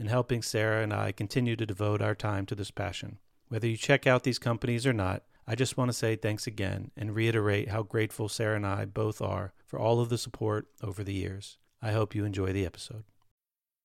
in helping Sarah and I continue to devote our time to this passion. Whether you check out these companies or not, I just want to say thanks again and reiterate how grateful Sarah and I both are for all of the support over the years. I hope you enjoy the episode.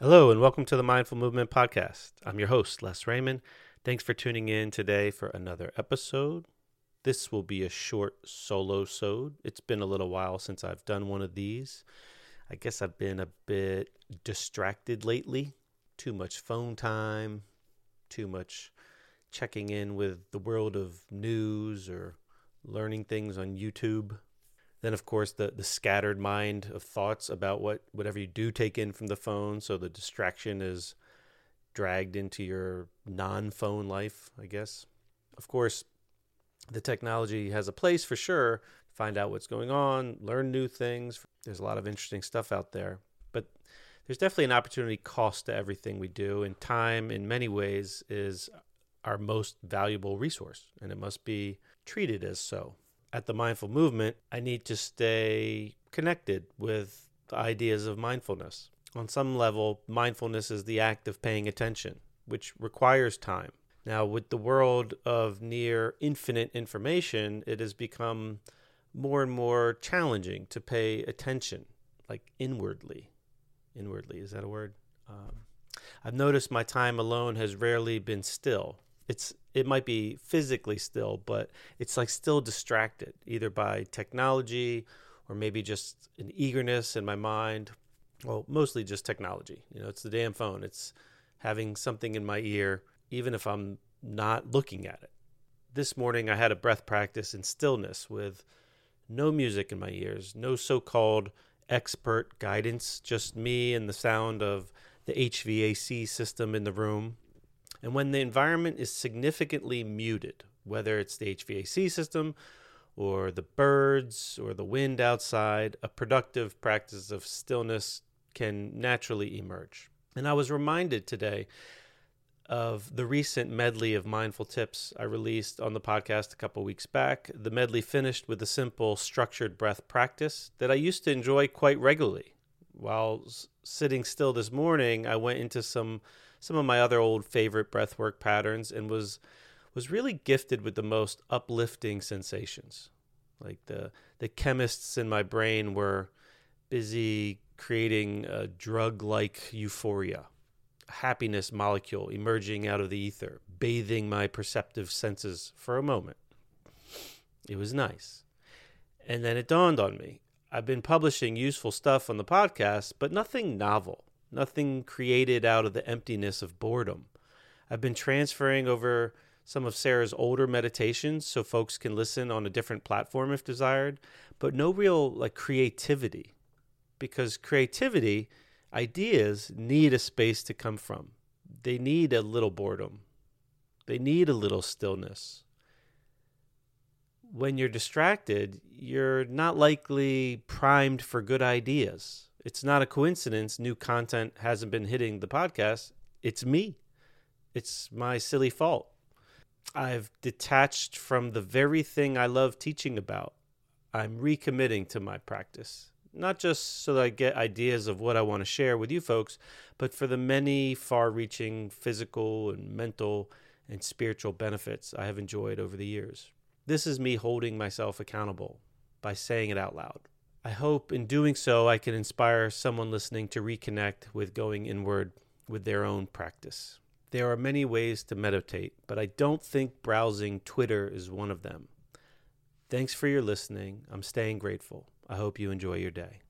Hello, and welcome to the Mindful Movement Podcast. I'm your host, Les Raymond. Thanks for tuning in today for another episode. This will be a short solo sode. It's been a little while since I've done one of these. I guess I've been a bit distracted lately. Too much phone time, too much checking in with the world of news or learning things on YouTube. Then, of course, the, the scattered mind of thoughts about what whatever you do take in from the phone. So the distraction is dragged into your non phone life, I guess. Of course, the technology has a place for sure. Find out what's going on, learn new things. There's a lot of interesting stuff out there. But there's definitely an opportunity cost to everything we do. And time, in many ways, is our most valuable resource, and it must be treated as so at the mindful movement, I need to stay connected with the ideas of mindfulness. On some level, mindfulness is the act of paying attention, which requires time. Now, with the world of near infinite information, it has become more and more challenging to pay attention, like inwardly. Inwardly, is that a word? Um, I've noticed my time alone has rarely been still it's it might be physically still, but it's like still distracted either by technology or maybe just an eagerness in my mind. Well, mostly just technology. You know, it's the damn phone. It's having something in my ear, even if I'm not looking at it. This morning, I had a breath practice in stillness with no music in my ears, no so called expert guidance, just me and the sound of the HVAC system in the room and when the environment is significantly muted, whether it's the HVAC system or the birds or the wind outside, a productive practice of stillness can naturally emerge. And I was reminded today of the recent medley of mindful tips I released on the podcast a couple weeks back. The medley finished with a simple structured breath practice that I used to enjoy quite regularly. While sitting still this morning, I went into some some of my other old favorite breathwork patterns and was was really gifted with the most uplifting sensations. Like the the chemists in my brain were busy creating a drug-like euphoria, a happiness molecule emerging out of the ether, bathing my perceptive senses for a moment. It was nice. And then it dawned on me. I've been publishing useful stuff on the podcast, but nothing novel nothing created out of the emptiness of boredom. I've been transferring over some of Sarah's older meditations so folks can listen on a different platform if desired, but no real like creativity because creativity ideas need a space to come from. They need a little boredom. They need a little stillness. When you're distracted, you're not likely primed for good ideas it's not a coincidence new content hasn't been hitting the podcast. It's me. It's my silly fault. I've detached from the very thing I love teaching about. I'm recommitting to my practice, not just so that I get ideas of what I want to share with you folks, but for the many far reaching physical and mental and spiritual benefits I have enjoyed over the years. This is me holding myself accountable by saying it out loud. I hope in doing so I can inspire someone listening to reconnect with going inward with their own practice. There are many ways to meditate, but I don't think browsing Twitter is one of them. Thanks for your listening. I'm staying grateful. I hope you enjoy your day.